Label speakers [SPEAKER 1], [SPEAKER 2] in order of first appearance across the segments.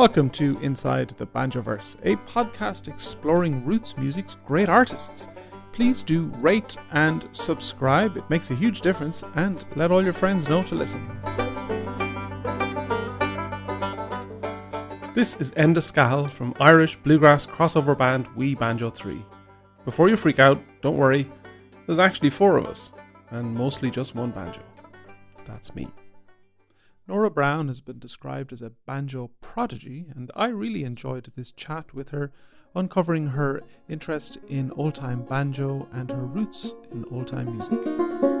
[SPEAKER 1] Welcome to Inside the Banjoverse, a podcast exploring roots music's great artists. Please do rate and subscribe, it makes a huge difference, and let all your friends know to listen. This is Enda Scahill from Irish bluegrass crossover band We Banjo 3. Before you freak out, don't worry, there's actually four of us, and mostly just one banjo. That's me. Nora Brown has been described as a banjo prodigy, and I really enjoyed this chat with her, uncovering her interest in old time banjo and her roots in old time music.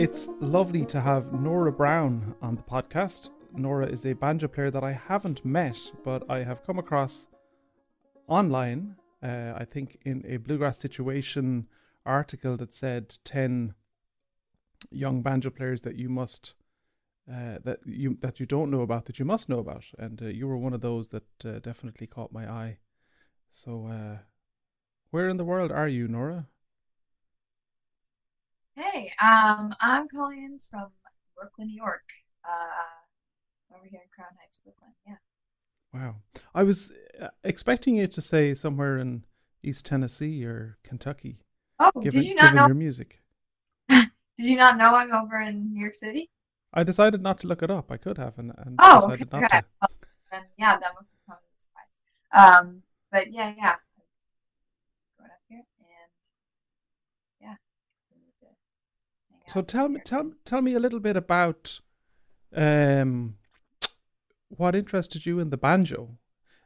[SPEAKER 1] It's lovely to have Nora Brown on the podcast. Nora is a banjo player that I haven't met, but I have come across online. Uh, I think in a bluegrass situation article that said ten young banjo players that you must uh, that you that you don't know about that you must know about, and uh, you were one of those that uh, definitely caught my eye. So, uh, where in the world are you, Nora?
[SPEAKER 2] Hey, um, I'm calling in from Brooklyn, New York. Uh, over here in Crown Heights, Brooklyn. Yeah.
[SPEAKER 1] Wow. I was uh, expecting you to say somewhere in East Tennessee or Kentucky.
[SPEAKER 2] Oh,
[SPEAKER 1] given,
[SPEAKER 2] did you not know?
[SPEAKER 1] your music.
[SPEAKER 2] Did you not know I'm over in New York City?
[SPEAKER 1] I decided not to look it up. I could have, and, and
[SPEAKER 2] Oh, okay.
[SPEAKER 1] decided not
[SPEAKER 2] okay. Well, then, yeah, that must have come as a surprise. Um, but yeah, yeah. Going up here and yeah. continue to hang
[SPEAKER 1] So tell me, tell tell me a little bit about um, what interested you in the banjo.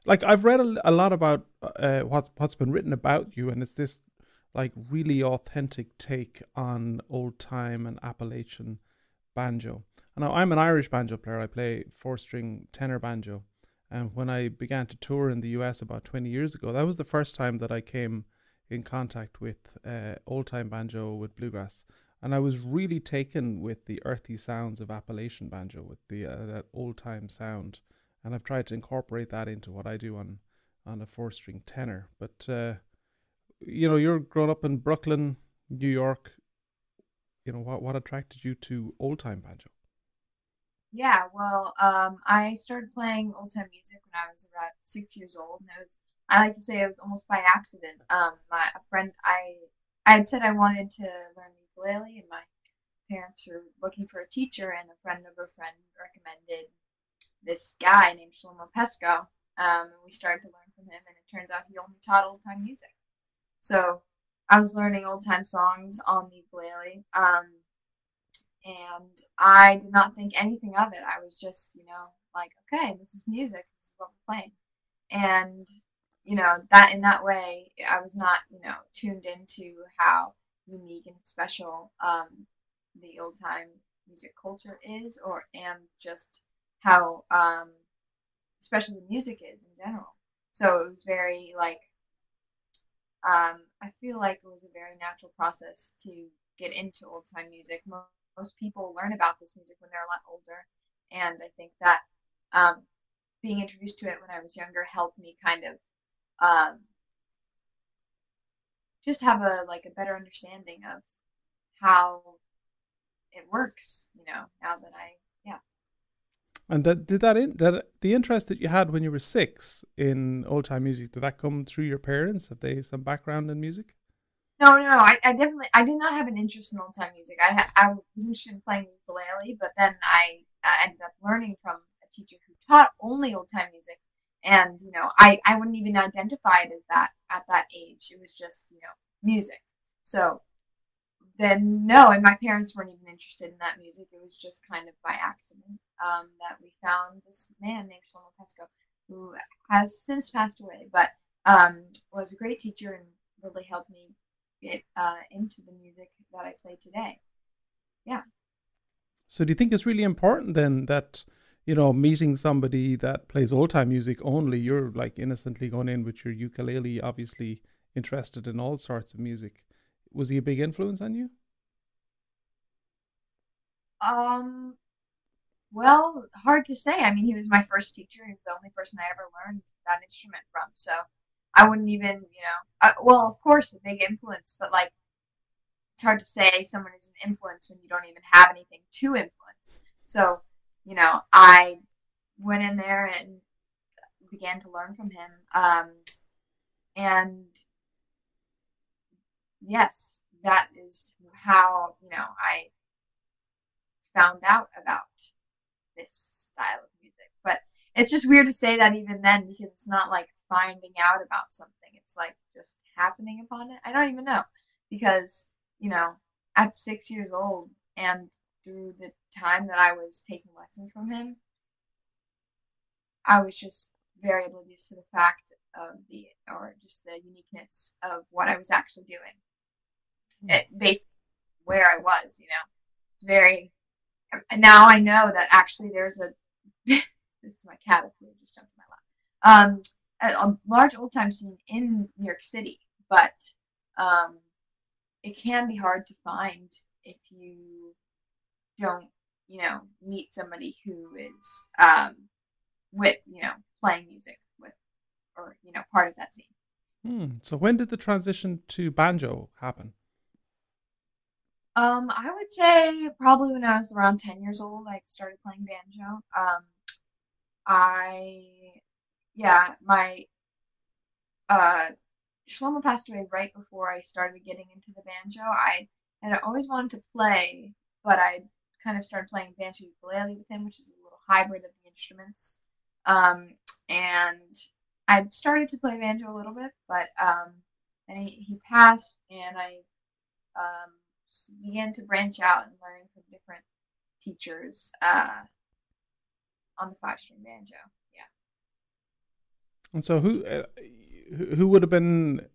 [SPEAKER 1] Like I've read a, a lot about uh, what what's been written about you, and it's this like really authentic take on old time and Appalachian banjo. Now I'm an Irish banjo player. I play four string tenor banjo. And when I began to tour in the US about 20 years ago, that was the first time that I came in contact with uh, old time banjo with bluegrass. And I was really taken with the earthy sounds of Appalachian banjo, with the uh, that old time sound. And I've tried to incorporate that into what I do on, on a four string tenor. But, uh, you know, you're grown up in Brooklyn, New York. You know, what, what attracted you to old time banjo?
[SPEAKER 2] Yeah, well, um, I started playing old time music when I was about six years old, and was I like to say it was almost by accident. Um, my a friend I I had said I wanted to learn ukulele, and my parents were looking for a teacher, and a friend of a friend recommended this guy named Shlomo Pestcoe. Um, and we started to learn from him, and it turns out he only taught old time music. So I was learning old time songs on the ukulele. Um, and I did not think anything of it. I was just, you know, like, okay, this is music. This is what we're playing. And, you know, that in that way, I was not, you know, tuned into how unique and special um, the old time music culture is, or and just how um, special the music is in general. So it was very like, um, I feel like it was a very natural process to get into old time music. Mo- most people learn about this music when they're a lot older, and I think that um, being introduced to it when I was younger helped me kind of um, just have a like a better understanding of how it works. You know, now that I yeah.
[SPEAKER 1] And that did that in that the interest that you had when you were six in old time music did that come through your parents? Have they some background in music?
[SPEAKER 2] No, no, no. I, I definitely, I did not have an interest in old time music. I, I was interested in playing the ukulele, but then I uh, ended up learning from a teacher who taught only old time music, and you know, I, I wouldn't even identify it as that at that age. It was just, you know, music. So then, no, and my parents weren't even interested in that music. It was just kind of by accident um, that we found this man named Shlomo Pestcoe, who has since passed away, but um, was a great teacher and really helped me get uh, into the music that I play today. Yeah.
[SPEAKER 1] So do you think it's really important then that you know meeting somebody that plays old time music only? You're like innocently going in with your ukulele, obviously interested in all sorts of music. Was he a big influence on you?
[SPEAKER 2] Um. Well, hard to say. I mean, he was my first teacher. He was the only person I ever learned that instrument from. So I wouldn't even, you know, uh, well, of course, a big influence, but like, it's hard to say someone is an influence when you don't even have anything to influence. So, you know, I went in there and began to learn from him. Um, and yes, that is how, you know, I found out about this style of music. But it's just weird to say that even then because it's not like finding out about something. It's like just happening upon it. I don't even know because, you know, at six years old and through the time that I was taking lessons from him, I was just very oblivious to the fact of the, or just the uniqueness of what I was actually doing. Hmm. It based where I was, you know, it's very, now I know that actually there's a, this is my cat just jumped in my lap. Um, a, a large old time scene in New York City, but um, it can be hard to find if you don't, you know, meet somebody who is um, with, you know, playing music with, or you know, part of that scene.
[SPEAKER 1] Hmm. So when did the transition to banjo happen?
[SPEAKER 2] Um, I would say probably when I was around ten years old, I started playing banjo. Um, I yeah, my uh Shlomo passed away right before I started getting into the banjo. I had always wanted to play, but I kind of started playing banjo ukulele with him, which is a little hybrid of the instruments. Um, and I'd started to play banjo a little bit, but um, then he, he passed, and I um, began to branch out and learning from different teachers uh, on the five string banjo. Yeah.
[SPEAKER 1] And so, who uh, who would have been?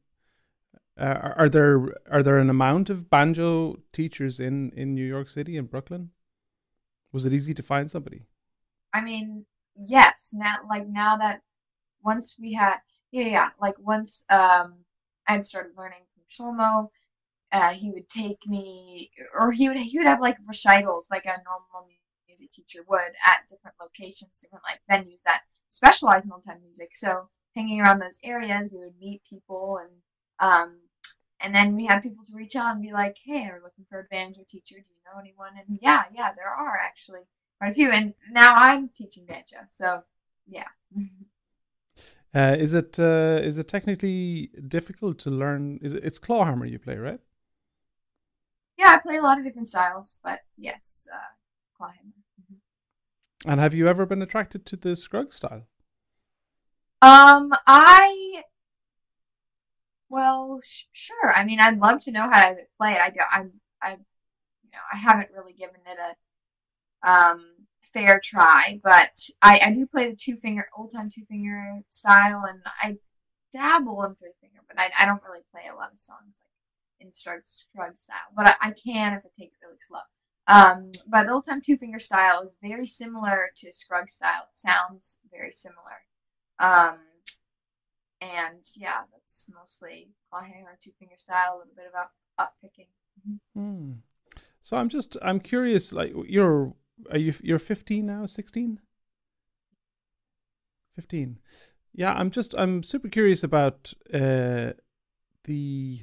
[SPEAKER 1] Uh, are there are there an amount of banjo teachers in in New York City and Brooklyn? Was it easy to find somebody?
[SPEAKER 2] I mean, yes. Now, like now that once we had, yeah, yeah, like once um I had started learning from Shlomo, uh, he would take me, or he would he would have like recitals, like a normal music teacher would at different locations, different like venues that specialize in old time music. So hanging around those areas, we would meet people and um, and then we had people to reach out and be like, "Hey, we're looking for a banjo teacher. Do you know anyone?" And yeah, yeah, there are actually quite a few. And now I'm teaching banjo, so yeah.
[SPEAKER 1] Uh, is it uh, is it technically difficult to learn? Is it, it's clawhammer you play, right?
[SPEAKER 2] Yeah, I play a lot of different styles, but yes, uh, clawhammer. Mm-hmm.
[SPEAKER 1] And have you ever been attracted to the Scruggs style?
[SPEAKER 2] Um, I well, sh- sure. I mean, I'd love to know how to play it. I do. I'm. I, you know, I haven't really given it a um fair try, but I, I do play the two finger, old time two finger style, and I dabble in three finger, but I, I don't really play a lot of songs like in Strug Strug style. But I, I can if I take it really slow. Um, but the old time two finger style is very similar to Scruggs style. It sounds very similar. Um, and yeah, that's mostly clawhammer, two finger style, a little bit of up, up picking.
[SPEAKER 1] Mm-hmm. Hmm. So I'm just I'm curious. Like you're are you you're 15 now? 16? 15. Yeah, I'm just I'm super curious about uh, the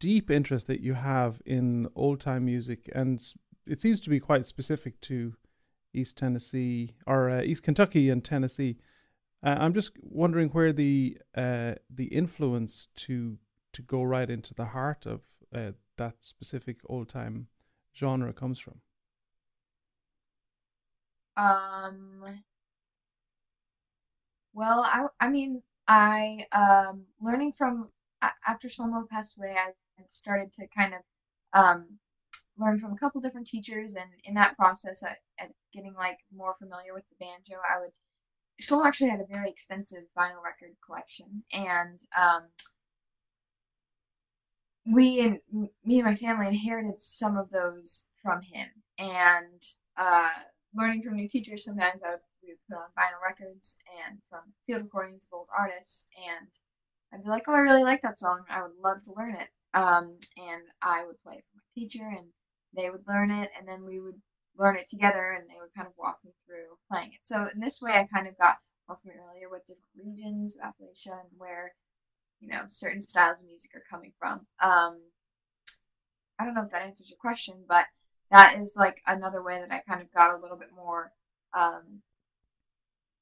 [SPEAKER 1] deep interest that you have in old time music, and it seems to be quite specific to East Tennessee or uh, East Kentucky and Tennessee. Uh, I'm just wondering where the uh, the influence to to go right into the heart of uh, that specific old time genre comes from?
[SPEAKER 2] Um. Well, I I mean I um learning from after Shlomo passed away, I started to kind of um learn from a couple different teachers, and in that process, at, at getting like more familiar with the banjo, I would. Shlomo actually had a very extensive vinyl record collection, and um, we and me and my family inherited some of those from him. And uh, learning from new teachers, sometimes I would, we would put on vinyl records and from field recordings of old artists, and I'd be like, "Oh, I really like that song. I would love to learn it." Um, and I would play it for my teacher, and they would learn it, and then we would learn it together, and they would kind of walk me through playing it. So in this way, I kind of got more familiar with different regions of Appalachia and where you know certain styles of music are coming from. Um, I don't know if that answers your question, but that is like another way that I kind of got a little bit more um,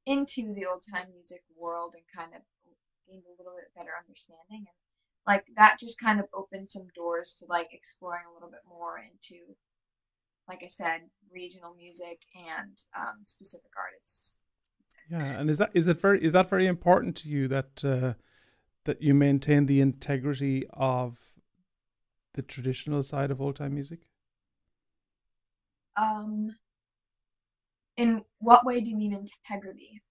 [SPEAKER 2] into the old time music world and kind of gained a little bit better understanding and like that just kind of opened some doors to like exploring a little bit more into like i said regional music and um, specific artists
[SPEAKER 1] yeah and is that is it very is that very important to you that uh, that you maintain the integrity of the traditional side of old time music
[SPEAKER 2] um in what way do you mean integrity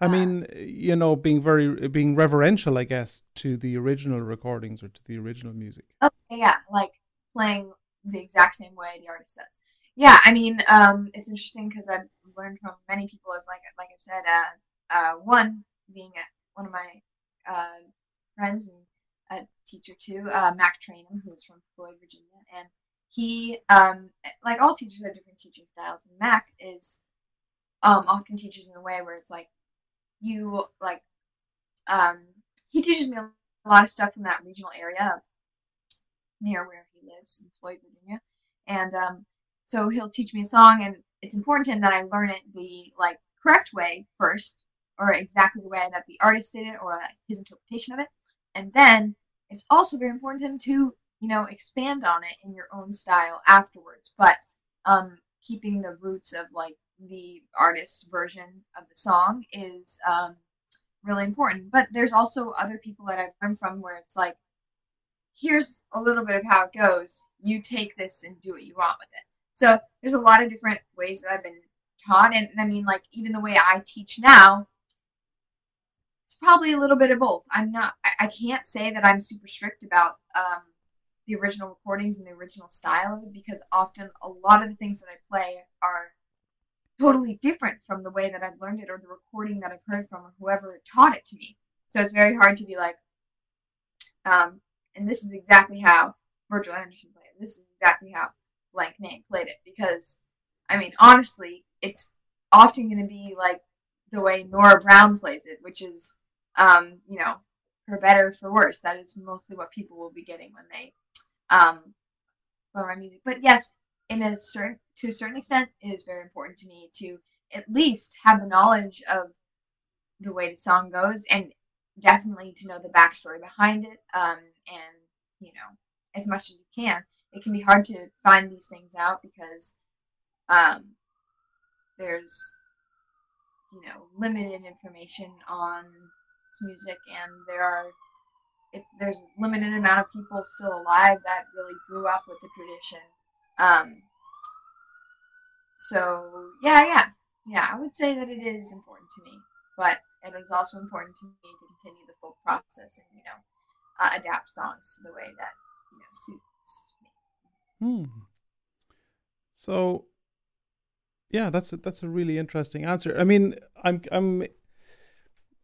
[SPEAKER 1] I uh, mean, you know, being very being reverential, I guess, to the original recordings or to the original music.
[SPEAKER 2] Okay, yeah, like playing the exact same way the artist does. Yeah, I mean, um, it's interesting because I've learned from many people. As like like I've said, uh, uh, one being one of my uh, friends and a teacher too, uh, Mac Traynham, who's from Floyd, Virginia, and he, um, like all teachers have different teaching styles, and Mac is um, often teaches in a way where it's like you like um he teaches me a lot of stuff from that regional area of near where he lives in Floyd, Virginia. And um so he'll teach me a song and it's important to him that I learn it the like correct way first or exactly the way that the artist did it or his interpretation of it. And then it's also very important to him to, you know, expand on it in your own style afterwards. But um keeping the roots of like the artist's version of the song is um, really important. But there's also other people that I've learned from where it's like, here's a little bit of how it goes. You take this and do what you want with it. So there's a lot of different ways that I've been taught. And, and I mean, like, even the way I teach now, it's probably a little bit of both. I'm not, I, I can't say that I'm super strict about um, the original recordings and the original style of it because often a lot of the things that I play are totally different from the way that I've learned it or the recording that I've heard from or whoever taught it to me. So it's very hard to be like, um, and this is exactly how Virgil Anderson played. This is exactly how blank name played it because, I mean, honestly, it's often going to be like the way Nora Brown plays it, which is, um, you know, for better for worse. That is mostly what people will be getting when they um, learn my music. But yes, in a certain to a certain extent, it is very important to me to at least have the knowledge of the way the song goes and definitely to know the backstory behind it. Um, and you know, as much as you can. It can be hard to find these things out because um, there's you know limited information on music, and there are it, there's a limited amount of people still alive that really grew up with the tradition. Um, so yeah, yeah, yeah. I would say that it is important to me, but it is also important to me to continue the full process and you know uh, adapt songs to the way that you know suits.
[SPEAKER 1] Hmm. So yeah, that's a, that's a really interesting answer. I mean, I'm I'm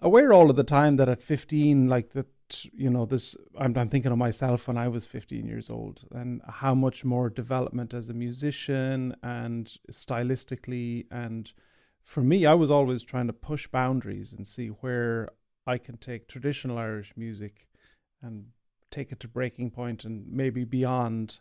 [SPEAKER 1] aware all of the time that at 15, like that you know this I'm, I'm thinking of myself when i was 15 years old and how much more development as a musician and stylistically and for me i was always trying to push boundaries and see where i can take traditional irish music and take it to breaking point and maybe beyond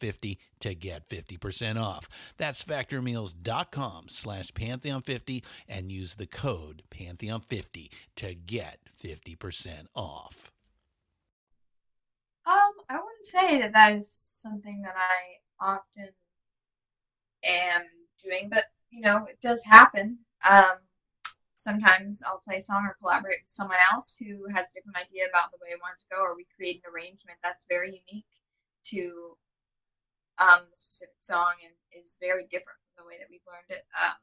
[SPEAKER 3] Pantheon50 to get 50% off. That's factormeals.com slash Pantheon50 and use the code Pantheon50 to get 50% off.
[SPEAKER 2] Um, I wouldn't say that that is something that I often am doing, but you know, it does happen. Um, sometimes I'll play a song or collaborate with someone else who has a different idea about the way I want to go, or we create an arrangement that's very unique to um, the specific song and is very different from the way that we've learned it. Um,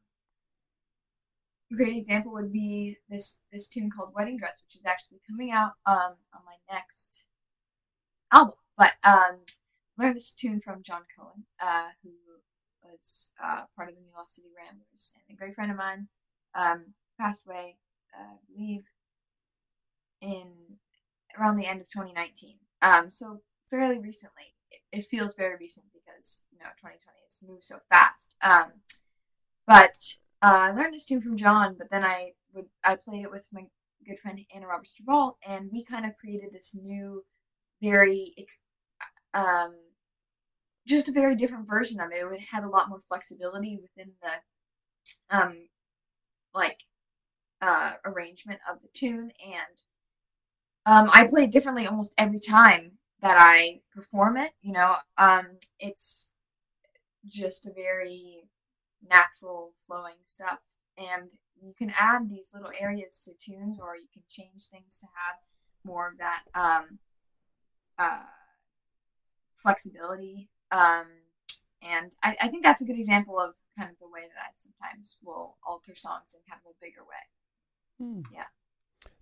[SPEAKER 2] a great example would be this this tune called "Wedding Dress," which is actually coming out um, on my next album. But um, learned this tune from John Cohen, uh, who was uh, part of the New Lost City Ramblers, and a great friend of mine um, passed away, uh, I believe, in around the end of 2019. Um, so fairly recently. It, it, feels very recent because you know 2020 has moved so fast. Um, but uh, I learned this tune from John, but then I would I played it with my good friend Anna Roberts Gevalt, and we kind of created this new, very um, just a very different version of it. It had a lot more flexibility within the um, like uh, arrangement of the tune, and um, I played differently almost every time that I perform it. You know, um, it's just a very natural flowing stuff, and you can add these little areas to tunes, or you can change things to have more of that um, uh, flexibility. Um, and I, I think that's a good example of kind of the way that I sometimes will alter songs in kind of a bigger way. Hmm. Yeah.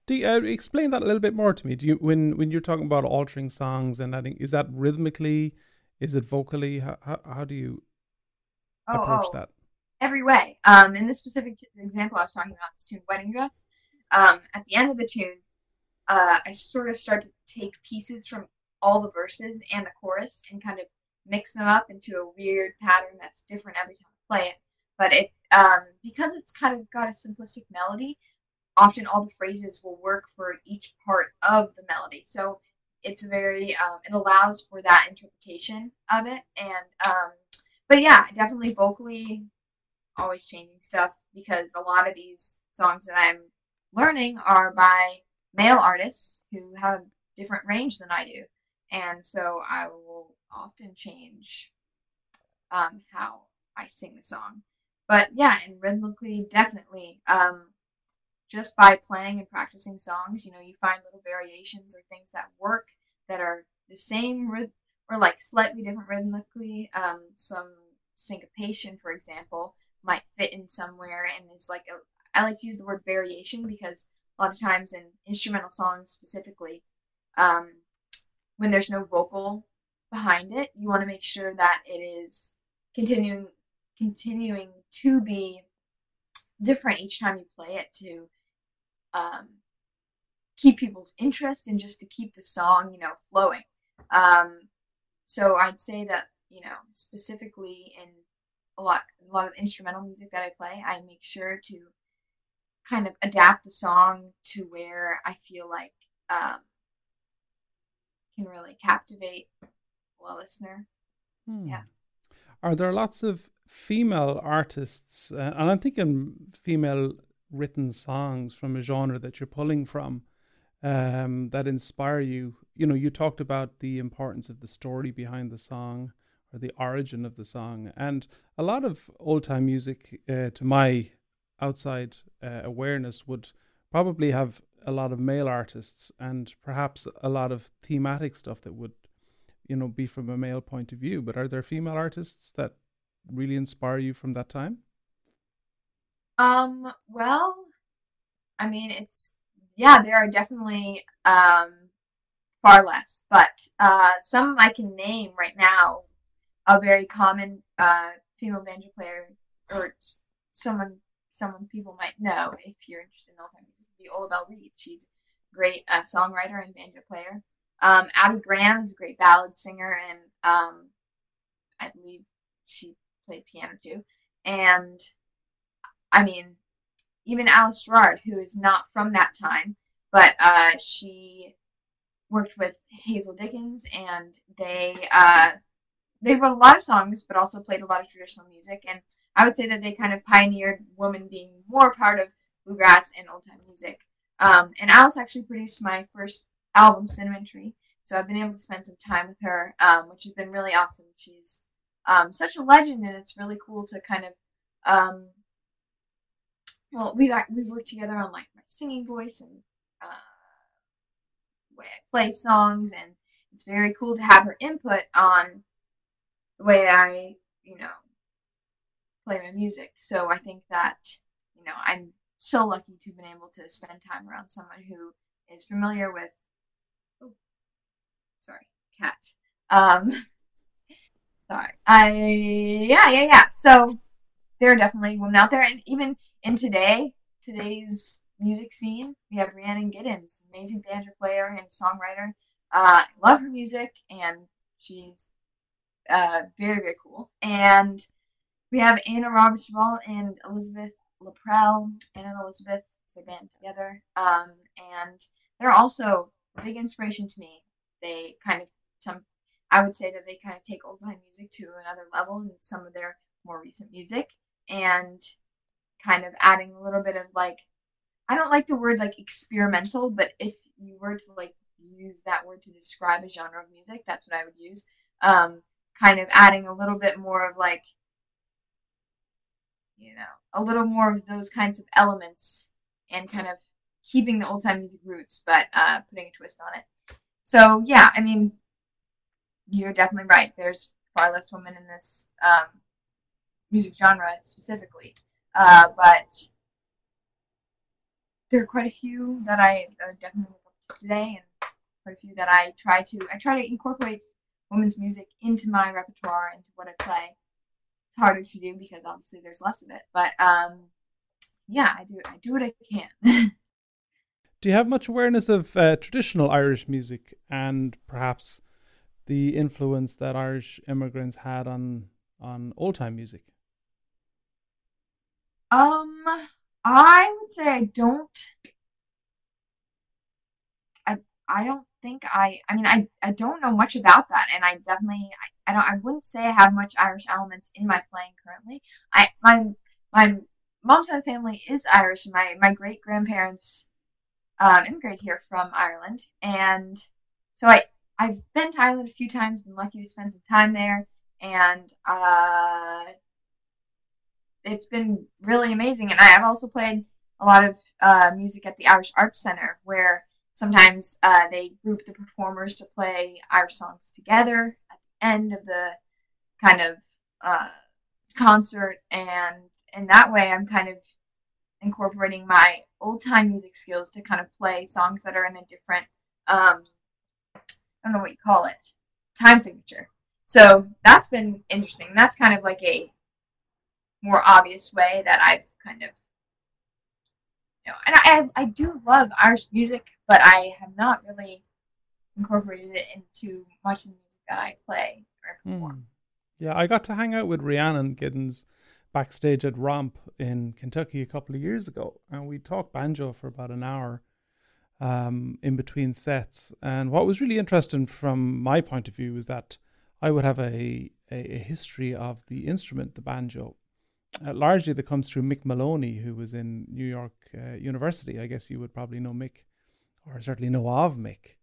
[SPEAKER 1] Do you, uh, explain that a little bit more to me? Do you when when you're talking about altering songs and adding, is that rhythmically, is it vocally? How how, how do you oh, approach oh, that?
[SPEAKER 2] Every way. Um, in this specific t- example I was talking about, this tune "Wedding Dress." Um, at the end of the tune, uh, I sort of start to take pieces from all the verses and the chorus and kind of mix them up into a weird pattern that's different every time I play it. But it um, because it's kind of got a simplistic melody often all the phrases will work for each part of the melody. So it's very um, it allows for that interpretation of it. And um, but yeah, definitely vocally always changing stuff because a lot of these songs that I'm learning are by male artists who have different range than I do. And so I will often change um, how I sing the song. But yeah, and rhythmically, definitely. Um, just by playing and practicing songs, you know, you find little variations or things that work that are the same rhythm or like slightly different rhythmically. Um, some syncopation, for example, might fit in somewhere and is like a, I like to use the word variation because a lot of times in instrumental songs specifically, um, when there's no vocal behind it, you want to make sure that it is continuing continuing to be different each time you play it to um, keep people's interest and just to keep the song, you know, flowing. Um, so I'd say that you know specifically in a lot a lot of instrumental music that I play, I make sure to kind of adapt the song to where I feel like um, can really captivate a listener. Hmm. Yeah.
[SPEAKER 1] Are there lots of female artists, uh, and I'm thinking female written songs from a genre that you're pulling from um, that inspire you? You know, you talked about the importance of the story behind the song or the origin of the song, and a lot of old time music, uh, to my outside uh, awareness, would probably have a lot of male artists and perhaps a lot of thematic stuff that would, you know, be from a male point of view. But are there female artists that really inspire you from that time?
[SPEAKER 2] Um, well, I mean, it's yeah, there are definitely um far less, but uh some I can name right now. A very common uh female banjo player, or someone someone people might know if you're interested in old time music, would be Ola Belle Reed. She's a great uh, songwriter and banjo player. Um, Addie Graham is a great ballad singer, and um, I believe she played piano too. And I mean, even Alice Gerrard, who is not from that time, but uh, she worked with Hazel Dickens, and they uh, they wrote a lot of songs, but also played a lot of traditional music. And I would say that they kind of pioneered women being more part of bluegrass and old time music. Um, and Alice actually produced my first album, Cinnamon Tree. So I've been able to spend some time with her, um, which has been really awesome. She's um, such a legend, and it's really cool to kind of, well, we've we've worked together on like my singing voice and uh, way I play songs, and it's very cool to have her input on the way I, you know, play my music. So I think that, you know, I'm so lucky to have been able to spend time around someone who is familiar with. Oh, sorry, cat. Um, sorry. I yeah yeah yeah. So there are definitely women out there, and even in today today's music scene, we have Rhiannon Giddens, amazing banjo player and songwriter. Uh, I love her music, and she's uh, very very cool. And we have Anna Roberts and Elizabeth LaPrelle. Anna and Elizabeth, they band together, um, and they're also a big inspiration to me. They kind of some I would say that they kind of take old time music to another level in some of their more recent music and kind of adding a little bit of like I don't like the word like experimental, but if you were to like use that word to describe a genre of music, that's what I would use. Um, kind of adding a little bit more of like you know, a little more of those kinds of elements and kind of keeping the old time music roots, but uh, putting a twist on it. So yeah, I mean, you're definitely right. There's far less women in this um, music genre specifically, uh, but there are quite a few that I uh, definitely look to today, and quite a few that I try to. I try to incorporate women's music into my repertoire, into what I play. It's harder to do because obviously there's less of it, but um, yeah, I do. I do what I can.
[SPEAKER 1] do you have much awareness of uh, traditional Irish music and perhaps the influence that Irish immigrants had on on old time music?
[SPEAKER 2] Um, I would say I don't. I I don't think I. I mean, I I don't know much about that, and I definitely I, I don't. I wouldn't say I have much Irish elements in my playing currently. I my my mom's side family is Irish, and my my great grandparents um, immigrated here from Ireland, and so I I've been to Ireland a few times, been lucky to spend some time there, and uh, it's been really amazing. And I, have also played a lot of uh, music at the Irish Arts Center, where sometimes uh, they group the performers to play Irish songs together at the end of the kind of uh, concert, and in that way, I'm kind of incorporating my old time music skills to kind of play songs that are in a different um, I don't know what you call it, time signature. So that's been interesting. That's kind of like a more obvious way that I've kind of, you know, and I, I do love Irish music, but I have not really incorporated it into much of the music that I play or perform. Mm.
[SPEAKER 1] Yeah, I got to hang out with Rhiannon Giddens backstage at Romp in Kentucky a couple of years ago, and we talked banjo for about an hour um, in between sets. And what was really interesting from my point of view was that I would have a, a, a history of the instrument, the banjo, uh, largely that comes through Mick Moloney, who was in New York uh, University. I guess you would probably know Mick or certainly know of Mick.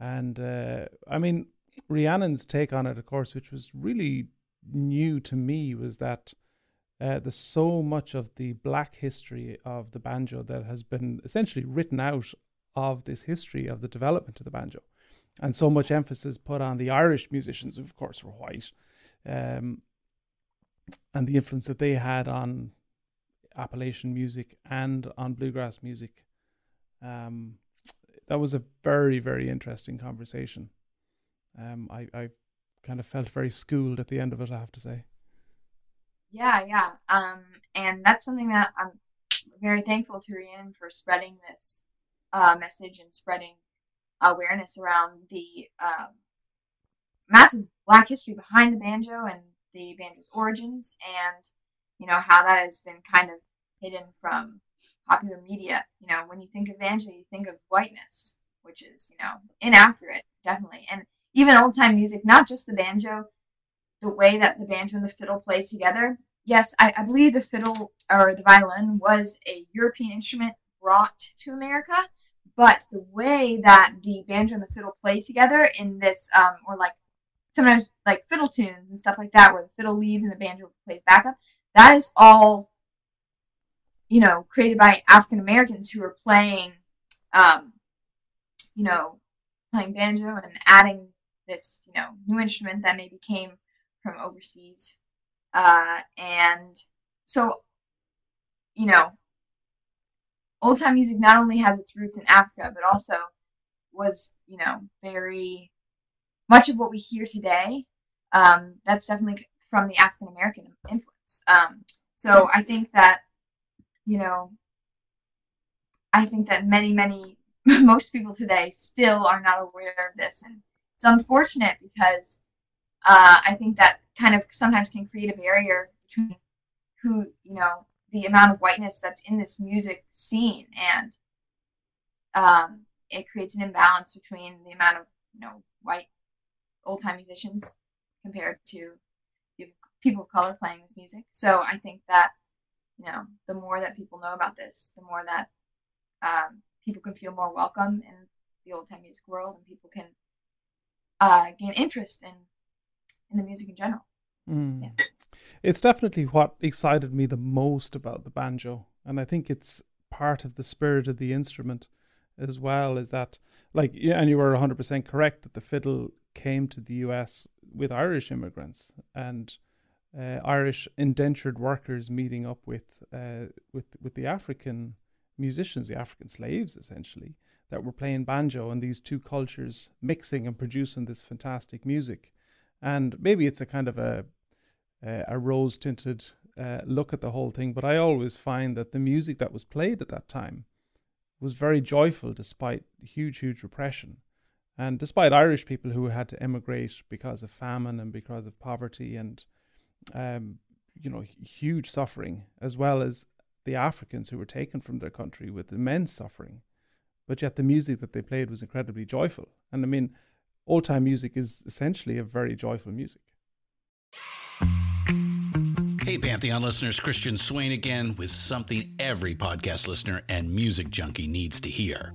[SPEAKER 1] And uh, I mean, Rhiannon's take on it, of course, which was really new to me, was that uh, there's so much of the black history of the banjo that has been essentially written out of this history of the development of the banjo. And so much emphasis put on the Irish musicians, who of course were white, um, and the influence that they had on Appalachian music and on bluegrass music. Um, that was a very, very interesting conversation. Um, I, I kind of felt very schooled at the end of it, I have to say.
[SPEAKER 2] Yeah, yeah. Um, and that's something that I'm very thankful to Rhiannon for spreading this uh, message and spreading awareness around the um, massive Black history behind the banjo and the banjo's origins, and you know how that has been kind of hidden from popular media. You know, when you think of banjo, you think of whiteness, which is you know inaccurate, definitely, and even old time music, not just the banjo, the way that the banjo and the fiddle play together. Yes, I, I believe the fiddle or the violin was a European instrument brought to America, but the way that the banjo and the fiddle play together in this, um, or like sometimes like fiddle tunes and stuff like that, where the fiddle leads and the banjo plays backup, that is all, you know, created by African Americans who are playing, um, you know, playing banjo and adding this, you know, new instrument that maybe came from overseas. Uh, and so, you know, old time music not only has its roots in Africa, but also was, you know, very much of what we hear today. Um, that's definitely from the African American influence. Um, so I think that, you know, I think that many, many, most people today still are not aware of this. And it's unfortunate because uh, I think that kind of sometimes can create a barrier between who, you know, the amount of whiteness that's in this music scene and um, it creates an imbalance between the amount of, you know, white old time musicians compared to people of color playing this music. So I think that, you know, the more that people know about this, the more that um, people can feel more welcome in the old time music world and people can uh, gain interest in in the music in general.
[SPEAKER 1] Mm. Yeah. It's definitely what excited me the most about the banjo, and I think it's part of the spirit of the instrument as well. Is that like yeah, and you were hundred percent correct that the fiddle came to the U.S. with Irish immigrants and uh, Irish indentured workers meeting up with uh, with with the African musicians, the African slaves, essentially that were playing banjo, and these two cultures mixing and producing this fantastic music. And maybe it's a kind of a a rose tinted uh, look at the whole thing, but I always find that the music that was played at that time was very joyful despite huge, huge repression. And despite Irish people who had to emigrate because of famine and because of poverty and, um, you know, huge suffering, as well as the Africans who were taken from their country with immense suffering, but yet the music that they played was incredibly joyful. And I mean, old time music is essentially a very joyful music.
[SPEAKER 3] Hey, Pantheon listeners, Christian Swain again with something every podcast listener and music junkie needs to hear.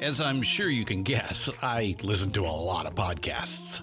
[SPEAKER 3] As I'm sure you can guess, I listen to a lot of podcasts.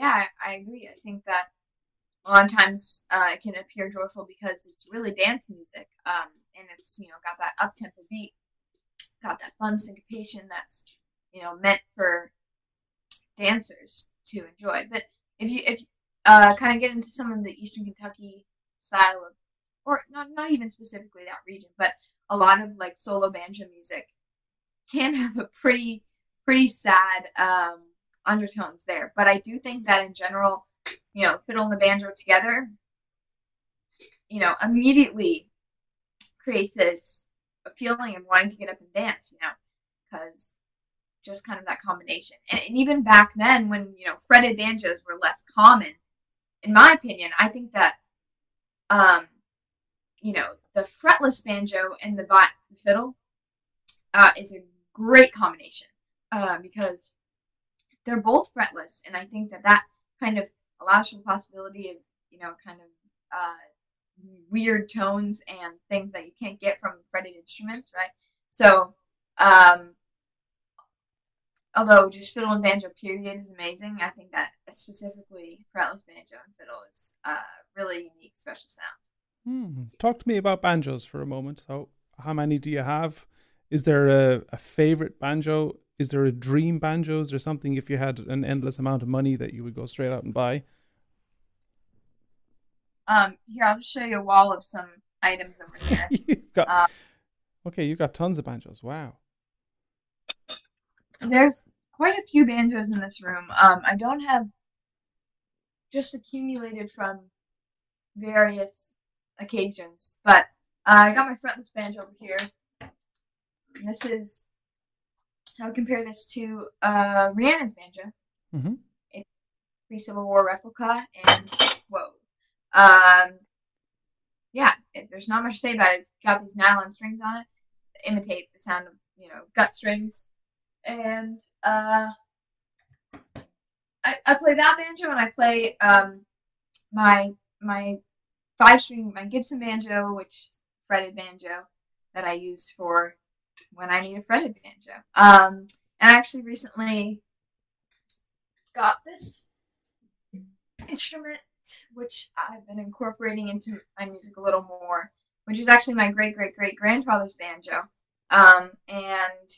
[SPEAKER 2] Yeah. I, I agree. I think that a lot of times uh, it can appear joyful because it's really dance music. Um. And it's you know got that up tempo beat, got that fun syncopation that's you know meant for dancers to enjoy. But if you if uh kind of get into some of the Eastern Kentucky style of, or not not even specifically that region, but a lot of like solo banjo music can have a pretty pretty sad um, undertones there. But I do think that in general, you know, fiddle and the banjo together, you know, immediately creates this a feeling of wanting to get up and dance, you know, because just kind of that combination. And, and even back then, when you know fretted banjos were less common, in my opinion, I think that, um, you know, the fretless banjo and the bot fiddle uh, is a great combination uh, because they're both fretless, and I think that that kind of allows for the possibility of you know kind of uh, weird tones and things that you can't get from fretted instruments, right? So, um, although just fiddle and banjo period is amazing, I think that specifically fretless banjo and fiddle is a really unique, special sound.
[SPEAKER 1] Hmm. Talk to me about banjos for a moment. So, how many do you have? Is there a, a favorite banjo? Is there a dream banjo? Is there something if you had an endless amount of money that you would go straight out and buy?
[SPEAKER 2] Um, here I'll show you a wall of some items over there.
[SPEAKER 1] you've got
[SPEAKER 2] Uh,
[SPEAKER 1] okay. You've got tons of banjos. Wow.
[SPEAKER 2] There's quite a few banjos in this room. Um, I don't have just accumulated from various occasions, but uh, I got my fretless banjo over here. And this is I would compare this to uh, Rhiannon's banjo,
[SPEAKER 1] Mm-hmm.
[SPEAKER 2] pre Civil War replica, and whoa, um, yeah, it, there's not much to say about it. It's got these nylon strings on it that imitate the sound of you know gut strings, and uh, I, I play that banjo and I play um, my my five string my Gibson banjo, which is fretted banjo that I use for when I need a fretted banjo. Um, I actually recently got this instrument, which I've been incorporating into my music a little more, which is actually my great great great grandfather's banjo. Um, and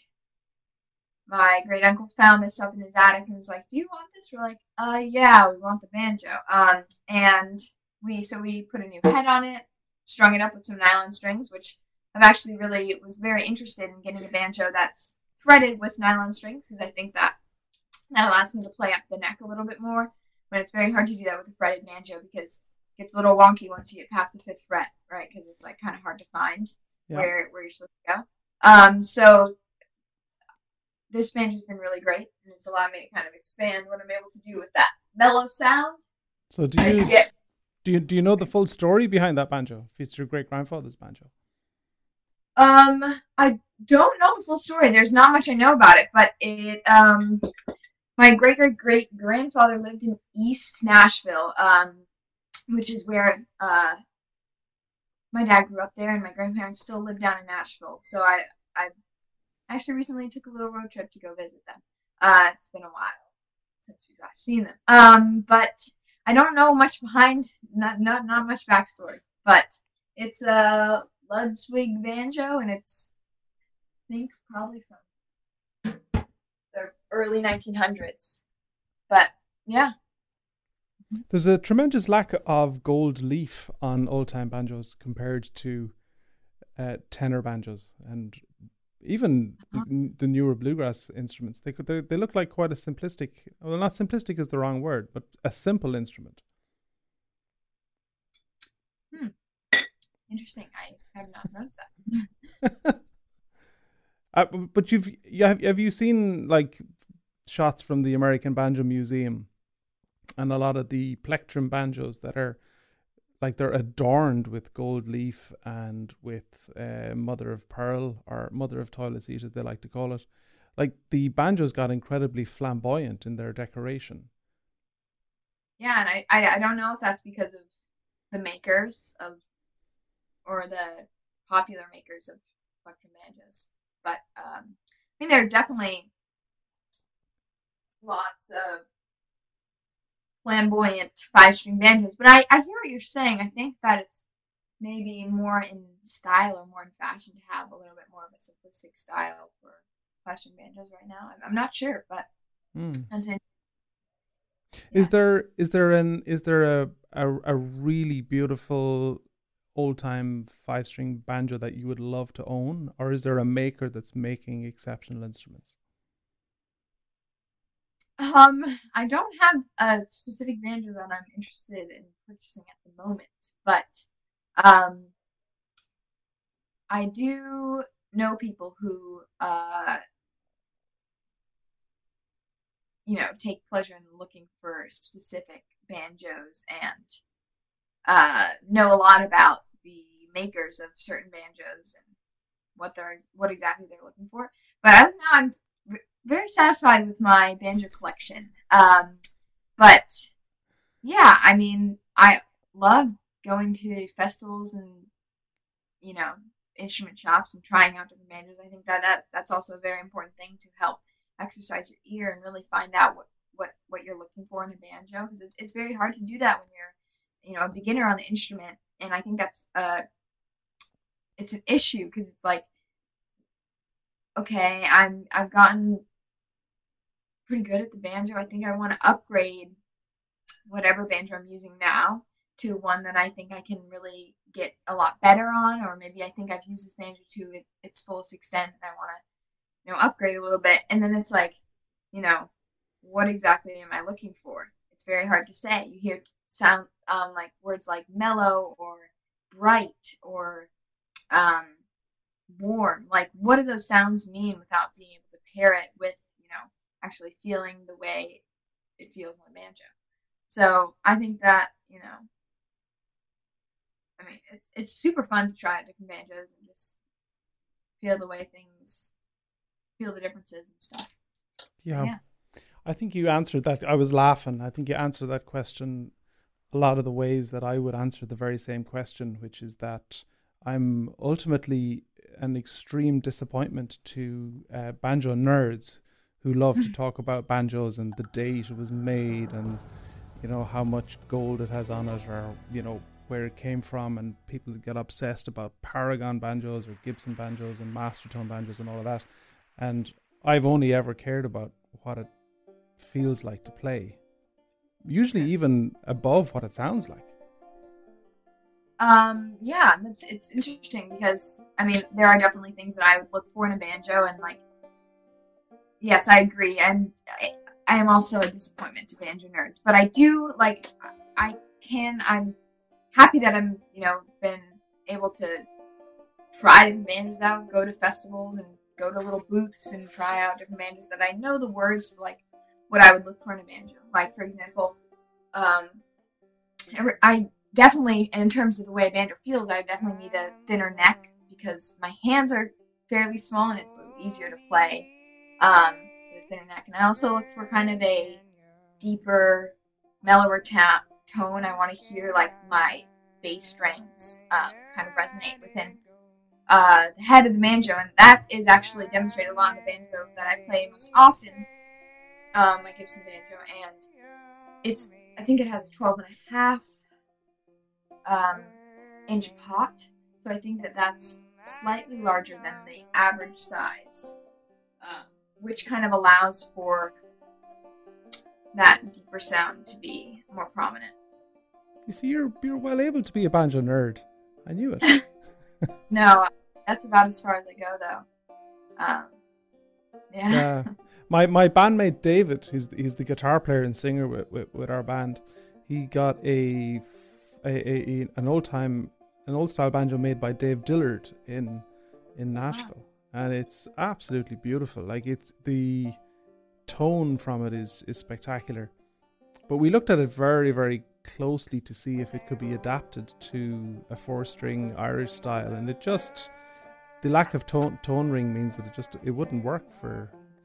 [SPEAKER 2] my great uncle found this up in his attic and was like, "Do you want this?" We're like, "Uh, yeah, we want the banjo." Um, and we so we put a new head on it, strung it up with some nylon strings, which I've actually really was very interested in getting a banjo that's fretted with nylon strings because I think that that allows me to play up the neck a little bit more. But it's very hard to do that with a fretted banjo because it gets a little wonky once you get past the fifth fret, right? Because it's like kind of hard to find
[SPEAKER 1] Yeah.
[SPEAKER 2] where where you're supposed to go. Um, so this banjo's been really great, and it's allowed me to kind of expand what I'm able to do with that mellow sound.
[SPEAKER 1] So do you
[SPEAKER 2] you get
[SPEAKER 1] do you do you know the full story behind that banjo? If it's your great grandfather's banjo.
[SPEAKER 2] Um, I don't know the full story. There's not much I know about it, but it um my great great great grandfather lived in East Nashville, um, which is where uh my dad grew up there and my grandparents still live down in Nashville. So I I actually recently took a little road trip to go visit them. Uh it's been a while since we've last seen them. Um, but I don't know much behind not not not much backstory, but it's a Ludwig banjo, and it's I think probably from the early 1900s. But yeah,
[SPEAKER 1] There's a tremendous lack of gold leaf on old time banjos compared to uh, tenor banjos and even
[SPEAKER 2] Uh-huh.
[SPEAKER 1] the newer bluegrass instruments. They could they, they look like quite a simplistic. Well, not simplistic is the wrong word, but a simple instrument.
[SPEAKER 2] Interesting. I have not noticed that.
[SPEAKER 1] uh, but you've you have have you seen like shots from the American Banjo Museum and a lot of the plectrum banjos that are like they're adorned with gold leaf and with uh, mother of pearl or mother of toilet seat as they like to call it like the banjos got incredibly flamboyant in their decoration
[SPEAKER 2] yeah and I, I i don't know if that's because of the makers of or the popular makers of plectrum banjos but um i mean there are definitely lots of flamboyant five string banjos. But I, I hear what you're saying. I think that it's maybe more in style or more in fashion to have a little bit more of a simplistic style for five string banjos right now. I'm, I'm not sure, but
[SPEAKER 1] mm.
[SPEAKER 2] yeah.
[SPEAKER 1] is there is there an is there a a, a really beautiful old time five string banjo that you would love to own, or is there a maker that's making exceptional instruments?
[SPEAKER 2] Um, I don't have a specific banjo that I'm interested in purchasing at the moment, but um, I do know people who, uh, you know, take pleasure in looking for specific banjos and uh, know a lot about the makers of certain banjos and what they're what exactly they're looking for. But as of now, I'm very satisfied with my banjo collection. Um, but yeah, I mean, I love going to festivals and you know instrument shops and trying out different banjos. I think that, that that's also a very important thing to help exercise your ear and really find out what what what you're looking for in a banjo because it's, it's very hard to do that when you're you know a beginner on the instrument and I think that's uh it's an issue because it's like okay I'm I've gotten pretty good at the banjo. I think I want to upgrade whatever banjo I'm using now to one that I think I can really get a lot better on, or maybe I think I've used this banjo to its fullest extent and I want to, you know, upgrade a little bit. And then it's like, you know, what exactly am I looking for? It's very hard to say. You hear sound um, like words like mellow or bright or um, warm. Like, what do those sounds mean without being able to pair it with you know, actually feeling the way it feels on the banjo. So I think that, you know, I mean, it's it's super fun to try different banjos and just feel the way things feel the differences and stuff.
[SPEAKER 1] Yeah. yeah. I think you answered that. I was laughing. I think you answered that question a lot of the ways that I would answer the very same question, which is that I'm ultimately an extreme disappointment to uh, banjo nerds who love to talk about banjos and the date it was made and you know how much gold it has on it or you know where it came from and people get obsessed about paragon banjos or gibson banjos and mastertone banjos and all of that and i've only ever cared about what it feels like to play usually even above what it sounds like
[SPEAKER 2] um yeah it's it's interesting because i mean there are definitely things that i look for in a banjo and like yes, I agree. I'm I, I am also a disappointment to banjo nerds, but I do like I can. I'm happy that I'm you know been able to try different banjos out, go to festivals, and go to little booths and try out different banjos that I know the words like what I would look for in a banjo. Like for example, um, I definitely in terms of the way a banjo feels, I definitely need a thinner neck because my hands are fairly small and it's a little easier to play um, with a thinner neck. And I also look for kind of a deeper, mellower ta- tone. I want to hear like my bass strings um, kind of resonate within uh, the head of the banjo, and that is actually demonstrated a lot in the banjo that I play most often, um, my Gibson banjo, and it's I think it has a 12 and a half um, inch pot, so I think that that's slightly larger than the average size. Um, which kind of allows for that deeper sound to be more prominent.
[SPEAKER 1] You see, you're you're well able to be a banjo nerd. I knew it.
[SPEAKER 2] no, that's about as far as I go, though. Um, yeah. yeah.
[SPEAKER 1] My my bandmate David, he's he's the guitar player and singer with, with, with our band. He got a, a, a an old time an old style banjo made by Dave Dillard in in Nashville, and it's absolutely beautiful. Like it's the tone from it is is spectacular. But we looked at it very very closely to see if it could be adapted to a four string Irish style, and it just the lack of tone tone ring means that it just it wouldn't work for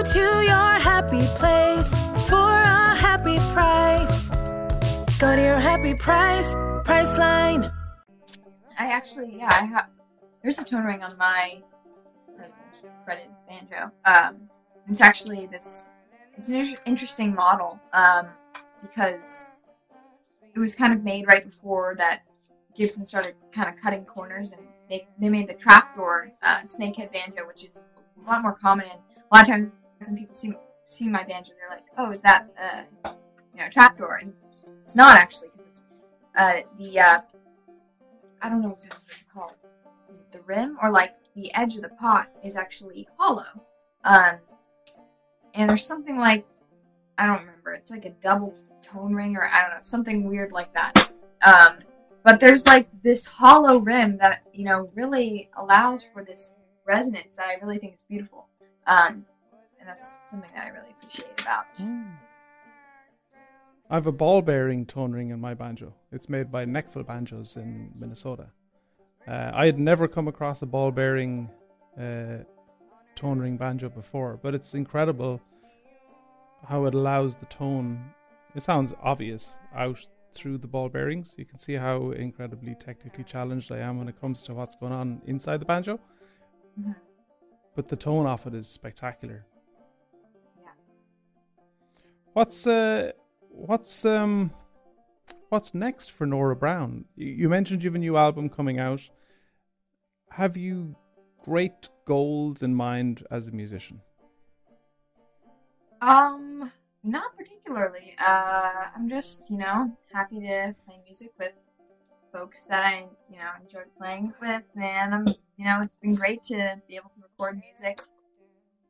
[SPEAKER 4] Go to your happy place for a happy price. Go to your happy price, Priceline.
[SPEAKER 2] I actually, yeah, I have. There's a tone ring on my fretted banjo. Um, it's actually this. It's an interesting model um, because it was kind of made right before that Gibson started kind of cutting corners, and they they made the trapdoor uh, snakehead banjo, which is a lot more common. And a lot of times when people see see my banjo, they're like, "Oh, is that uh, you know trapdoor?" And it's, it's not actually because it's uh, the uh, I don't know exactly what it's called. Is it the rim or like the edge of the pot is actually hollow? Um, and there's something like I don't remember. It's like a double tone ring or I don't know something weird like that. Um, but there's like this hollow rim that you know really allows for this resonance that I really think is beautiful. Um, and that's something that I really appreciate about.
[SPEAKER 1] Mm. I have a ball bearing tone ring in my banjo. It's made by Nechville Banjos in Minnesota. Uh, I had never come across a ball bearing uh, tone ring banjo before, but it's incredible how it allows the tone. It sounds obvious out through the ball bearings. You can see how incredibly technically challenged I am when it comes to what's going on inside the banjo.
[SPEAKER 2] Mm-hmm.
[SPEAKER 1] But the tone off it is spectacular. What's uh what's um what's next for Nora Brown? You mentioned you have a new album coming out. Have you great goals in mind as a musician?
[SPEAKER 2] Um, not particularly. Uh, I'm just, you know, happy to play music with folks that I, you know, enjoy playing with, and I'm, you know, it's been great to be able to record music,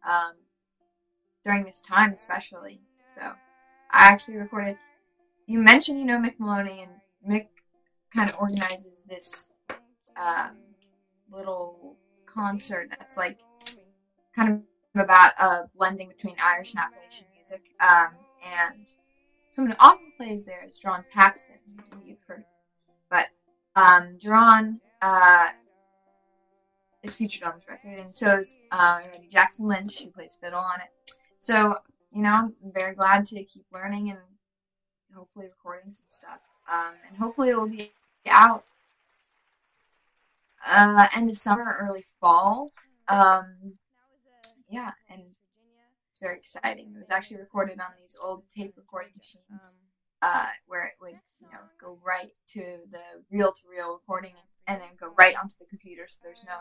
[SPEAKER 2] um, during this time especially. So, I actually recorded. You mentioned, you know, Mick Moloney, and Mick kind of organizes this um, little concert that's like kind of about a blending between Irish and Appalachian music. Um, and someone who often plays there is Jerron Paxton, who you've heard. But um, Jerron uh, is featured on this record, and so is uh, Jackson Lynch, who plays fiddle on it. So you know, I'm very glad to keep learning and hopefully recording some stuff. Um, and hopefully it will be out uh, end of summer, early fall. Um, yeah, and it's very exciting. It was actually recorded on these old tape recording machines, uh, where it would, you know, go right to the reel-to-reel recording and then go right onto the computer, so there's no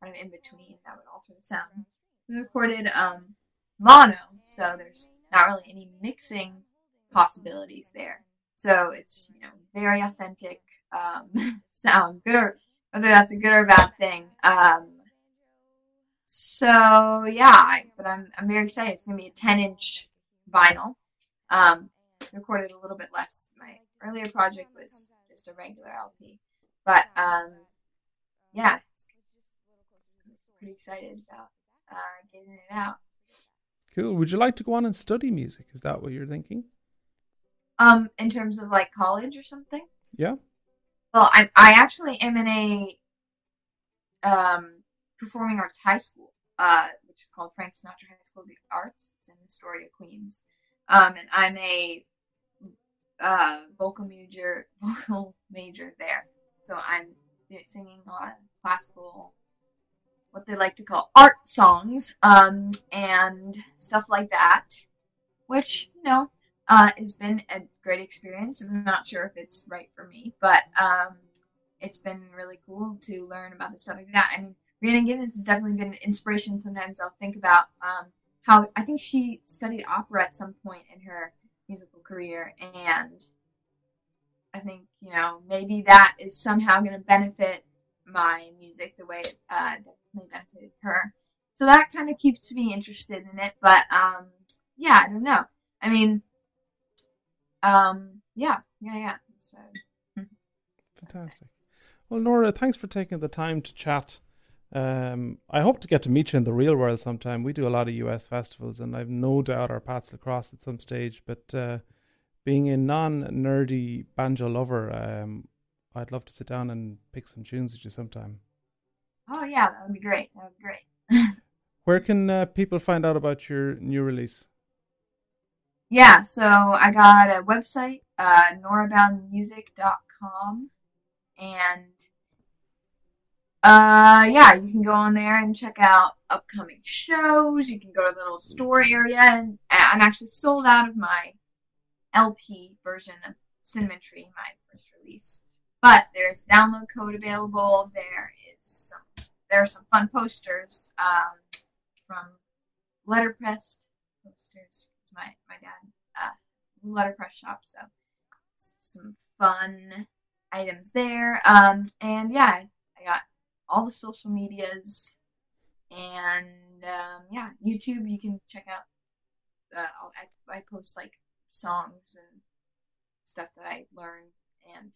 [SPEAKER 2] kind of in between that would alter the sound. We recorded um, mono, so there's not really any mixing possibilities there. So it's you know very authentic um, sound, good or whether that's a good or bad thing. Um, so yeah, I, but I'm I'm very excited. It's gonna be a 10 inch vinyl. Um, recorded a little bit less. My earlier project was just a regular LP, but um, yeah, pretty excited about uh, getting it out.
[SPEAKER 1] Cool. Would you like to go on and study music? Is that what you're thinking?
[SPEAKER 2] Um, in terms of like college or something?
[SPEAKER 1] Yeah.
[SPEAKER 2] Well, I I actually am in a um performing arts high school, uh, which is called Frank Sinatra High School of the Arts. It's in Astoria, Queens. Um, and I'm a uh vocal major vocal major there. So I'm singing a lot of classical what they like to call art songs um, and stuff like that, which, you know, uh, has been a great experience. I'm not sure if it's right for me, but um, it's been really cool to learn about the stuff like that. I mean, Rhiannon Giddens has definitely been an inspiration. Sometimes I'll think about um, how I think she studied opera at some point in her musical career, and I think you know maybe that is somehow going to benefit my music the way it uh, benefited her. So that kind of keeps me interested in it. But um, yeah, I don't know. I mean, um, yeah, yeah, yeah.
[SPEAKER 1] Fantastic. Well, Nora, thanks for taking the time to chat. Um, I hope to get to meet you in the real world sometime. We do a lot of US festivals, and I've no doubt our paths will cross at some stage. But uh, being a non nerdy banjo lover, um, I'd love to sit down and pick some tunes with you sometime.
[SPEAKER 2] Oh yeah, that would be great. That would be great.
[SPEAKER 1] Where can uh, people find out about your new release?
[SPEAKER 2] Yeah, so I got a website, uh, norabrownmusic.com, and uh, yeah, you can go on there and check out upcoming shows. You can go to the little store area, and I'm actually sold out of my LP version of Cinnamon Tree, my first release. But there's download code available. There is some, there are some fun posters um, from letterpressed posters. My my dad uh, letterpress shop, so some fun items there. Um, and yeah, I got all the social medias, and um, yeah, YouTube. You can check out. Uh, I I post like songs and stuff that I learned and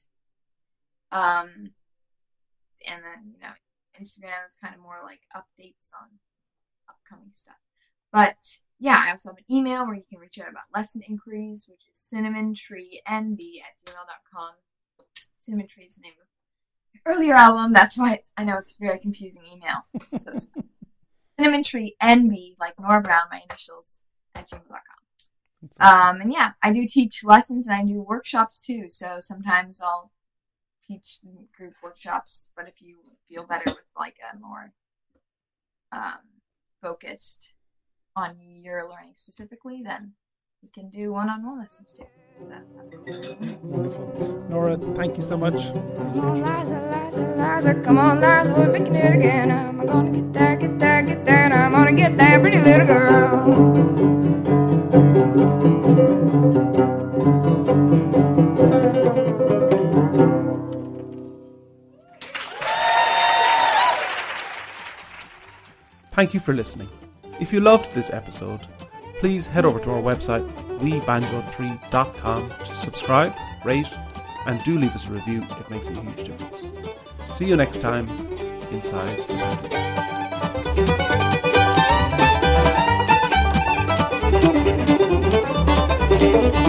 [SPEAKER 2] um and then you know Instagram is kind of more like updates on upcoming stuff. But yeah, I also have an email where you can reach out about lesson inquiries, which is cinnamontreenb at gmail.com. Cinnamon Tree is the name of earlier album. That's why it's, I know it's a very confusing email. So, Cinnamon Tree NB, like Nora Brown, my initials, at gmail.com. Um, and yeah, I do teach lessons and I do workshops too. So sometimes I'll teach group workshops, but if you feel better with like a more um, focused on your learning specifically, then you can do one-on-one lessons too. So.
[SPEAKER 1] Wonderful. Nora, thank you so much.
[SPEAKER 5] Come on, Liza, Liza, Liza, come on, Liza, we're making it again. I'm gonna get that, get that, get that. I'm gonna get that pretty little girl.
[SPEAKER 1] Thank you for listening. If you loved this episode, please head over to our website, webanjo3.com, to subscribe, rate, and do leave us a review. It makes a huge difference. See you next time inside the Banjo.